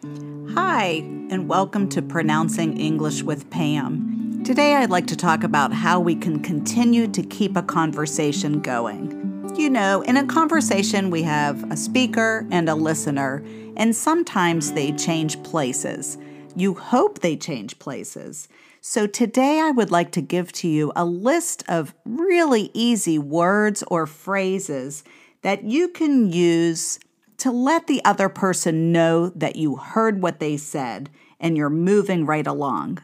Hi, and welcome to Pronouncing English with Pam. Today I'd like to talk about how we can continue to keep a conversation going. You know, in a conversation, we have a speaker and a listener, and sometimes they change places. You hope they change places. So today I would like to give to you a list of really easy words or phrases that you can use to let the other person know that you heard what they said and you're moving right along.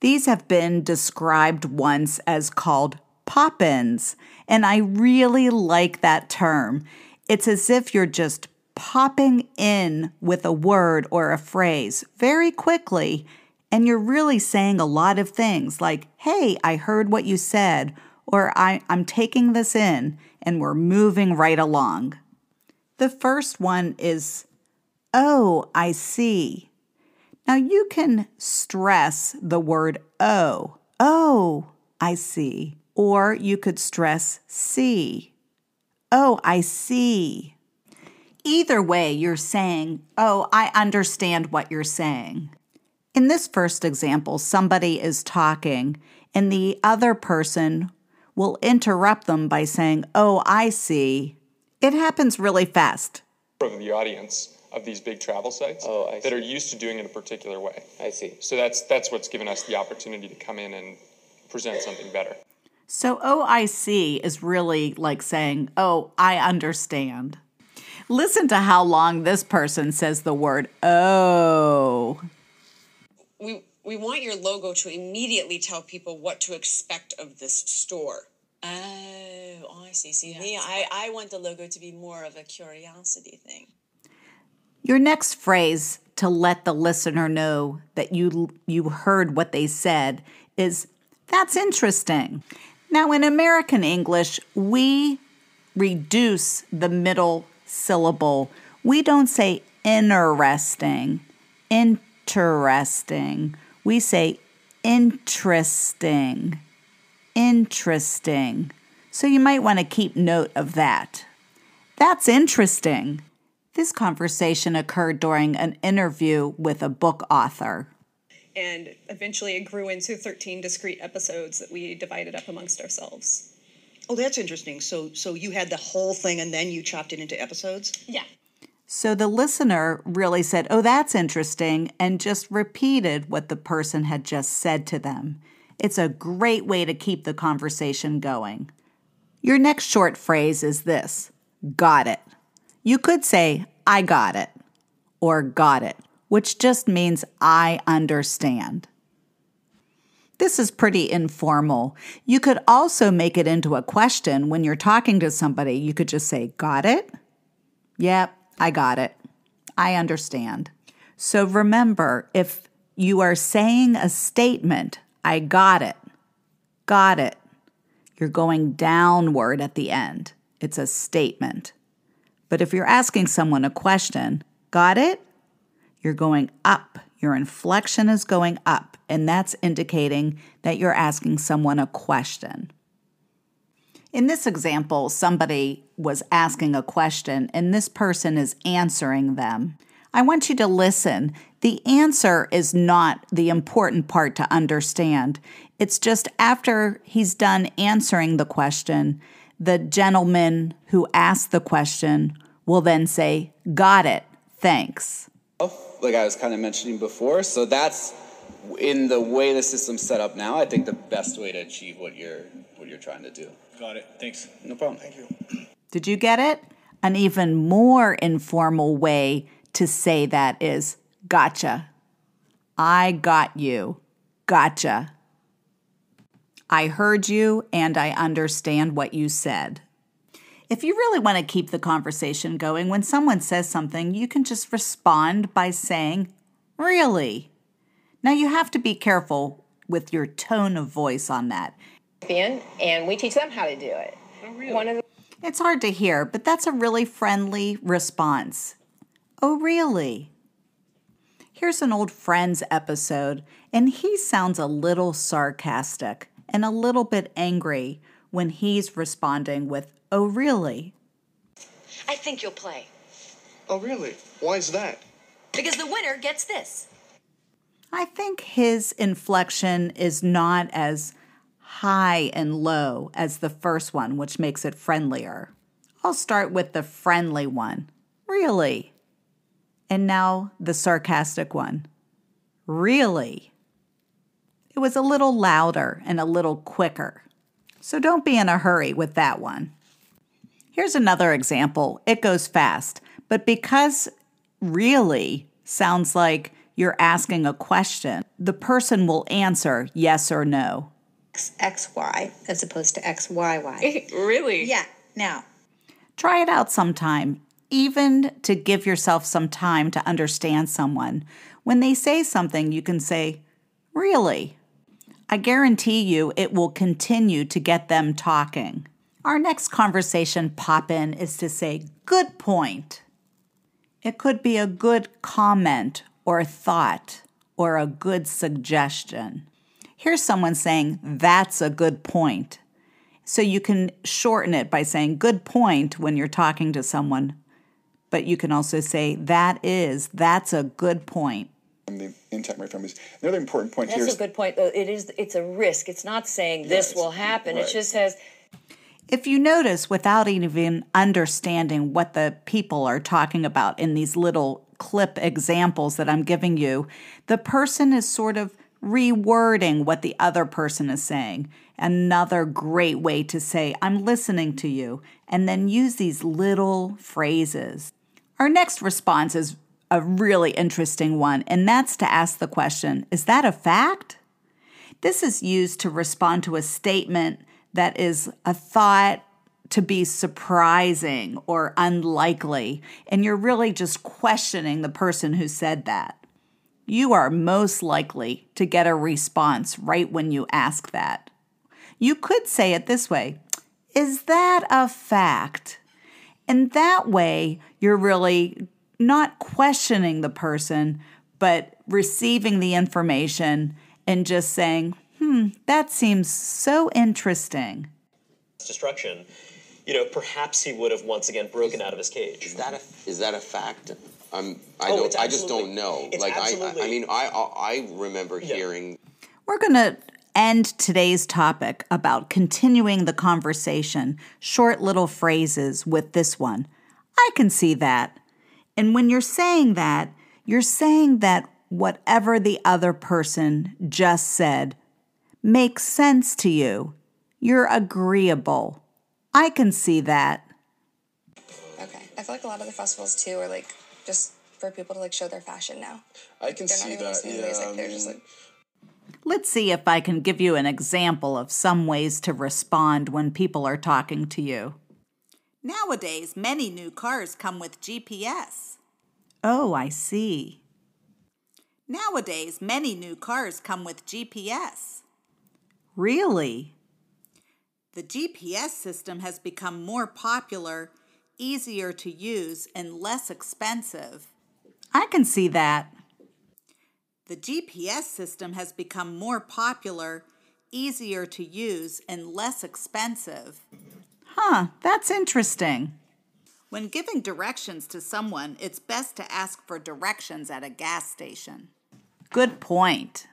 These have been described once as called pop ins, and I really like that term. It's as if you're just popping in with a word or a phrase very quickly, and you're really saying a lot of things like, Hey, I heard what you said, or I, am taking this in, and we're moving right along. The first one is, oh, I see. Now you can stress the word oh. Oh, I see. Or you could stress see. Oh, I see. Either way, you're saying, oh, I understand what you're saying. In this first example, somebody is talking and the other person will interrupt them by saying, oh, I see. It happens really fast. From the audience of these big travel sites oh, that are used to doing it a particular way. I see. So that's that's what's given us the opportunity to come in and present something better. So OIC is really like saying, "Oh, I understand." Listen to how long this person says the word "oh." We we want your logo to immediately tell people what to expect of this store. Ah. Oh, I see. See, me, I, I want the logo to be more of a curiosity thing. Your next phrase to let the listener know that you you heard what they said is that's interesting. Now in American English, we reduce the middle syllable. We don't say interesting, interesting. We say interesting interesting. So you might want to keep note of that. That's interesting. This conversation occurred during an interview with a book author. And eventually it grew into 13 discrete episodes that we divided up amongst ourselves. Oh, that's interesting. So so you had the whole thing and then you chopped it into episodes? Yeah. So the listener really said, "Oh, that's interesting," and just repeated what the person had just said to them. It's a great way to keep the conversation going. Your next short phrase is this got it. You could say, I got it, or got it, which just means I understand. This is pretty informal. You could also make it into a question when you're talking to somebody. You could just say, Got it? Yep, I got it. I understand. So remember, if you are saying a statement I got it. Got it. You're going downward at the end. It's a statement. But if you're asking someone a question, got it? You're going up. Your inflection is going up, and that's indicating that you're asking someone a question. In this example, somebody was asking a question, and this person is answering them. I want you to listen. The answer is not the important part to understand. It's just after he's done answering the question, the gentleman who asked the question will then say, Got it, thanks. Oh, like I was kind of mentioning before, so that's in the way the system's set up now, I think the best way to achieve what you're what you're trying to do. Got it. Thanks. No problem. Thank you. Did you get it? An even more informal way to say that is gotcha. I got you. Gotcha. I heard you and I understand what you said. If you really want to keep the conversation going, when someone says something, you can just respond by saying, Really? Now you have to be careful with your tone of voice on that. And we teach them how to do it. Oh, really? One of the- it's hard to hear, but that's a really friendly response. Oh, really? Here's an old Friends episode, and he sounds a little sarcastic and a little bit angry when he's responding with, Oh, really? I think you'll play. Oh, really? Why is that? because the winner gets this. I think his inflection is not as high and low as the first one, which makes it friendlier. I'll start with the friendly one. Really? And now the sarcastic one. Really? It was a little louder and a little quicker. So don't be in a hurry with that one. Here's another example. It goes fast, but because really sounds like you're asking a question, the person will answer yes or no. XY as opposed to XYY. really? Yeah. Now, Try it out sometime, even to give yourself some time to understand someone. When they say something, you can say, Really? I guarantee you it will continue to get them talking. Our next conversation pop in is to say, Good point. It could be a good comment or thought or a good suggestion. Here's someone saying, That's a good point. So you can shorten it by saying good point when you're talking to someone, but you can also say that is, that's a good point. From the intact my families. Another important point here That's a good point, though. It is. It's a risk. It's not saying this it's- will happen. It just says If you notice, without even understanding what the people are talking about in these little clip examples that I'm giving you, the person is sort of rewording what the other person is saying. Another great way to say, I'm listening to you, and then use these little phrases. Our next response is a really interesting one, and that's to ask the question Is that a fact? This is used to respond to a statement that is a thought to be surprising or unlikely, and you're really just questioning the person who said that. You are most likely to get a response right when you ask that. You could say it this way Is that a fact? And that way, you're really not questioning the person, but receiving the information and just saying, hmm, that seems so interesting. destruction, you know, perhaps he would have once again broken out of his cage. Is that a is that a fact? Um, I Oh, don't. I just don't know. like I, I, I mean, I, I, I remember hearing. We're going to end today's topic about continuing the conversation, short little phrases with this one. I can see that. And when you're saying that, you're saying that whatever the other person just said makes sense to you. You're agreeable. I can see that. Okay. I feel like a lot of the festivals too are like just for people to like show their fashion now. I can They're not see even that. Yeah, music. I They're just mean, like Let's see if I can give you an example of some ways to respond when people are talking to you. Nowadays, many new cars come with GPS. Oh, I see. Nowadays, many new cars come with GPS. Really? The GPS system has become more popular, easier to use, and less expensive. I can see that. The GPS system has become more popular, easier to use, and less expensive. Huh, that's interesting. When giving directions to someone, it's best to ask for directions at a gas station. Good point.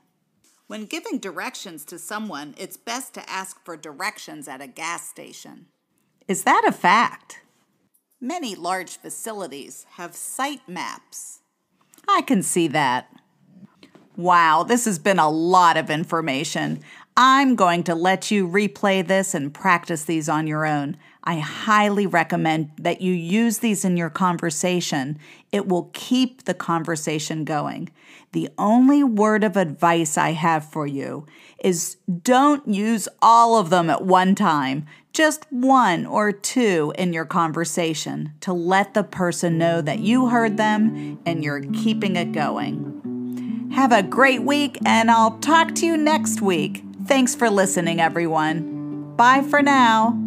When giving directions to someone, it's best to ask for directions at a gas station. Is that a fact? Many large facilities have site maps. I can see that. Wow, this has been a lot of information. I'm going to let you replay this and practice these on your own. I highly recommend that you use these in your conversation. It will keep the conversation going. The only word of advice I have for you is don't use all of them at one time, just one or two in your conversation to let the person know that you heard them and you're keeping it going. Have a great week, and I'll talk to you next week. Thanks for listening, everyone. Bye for now.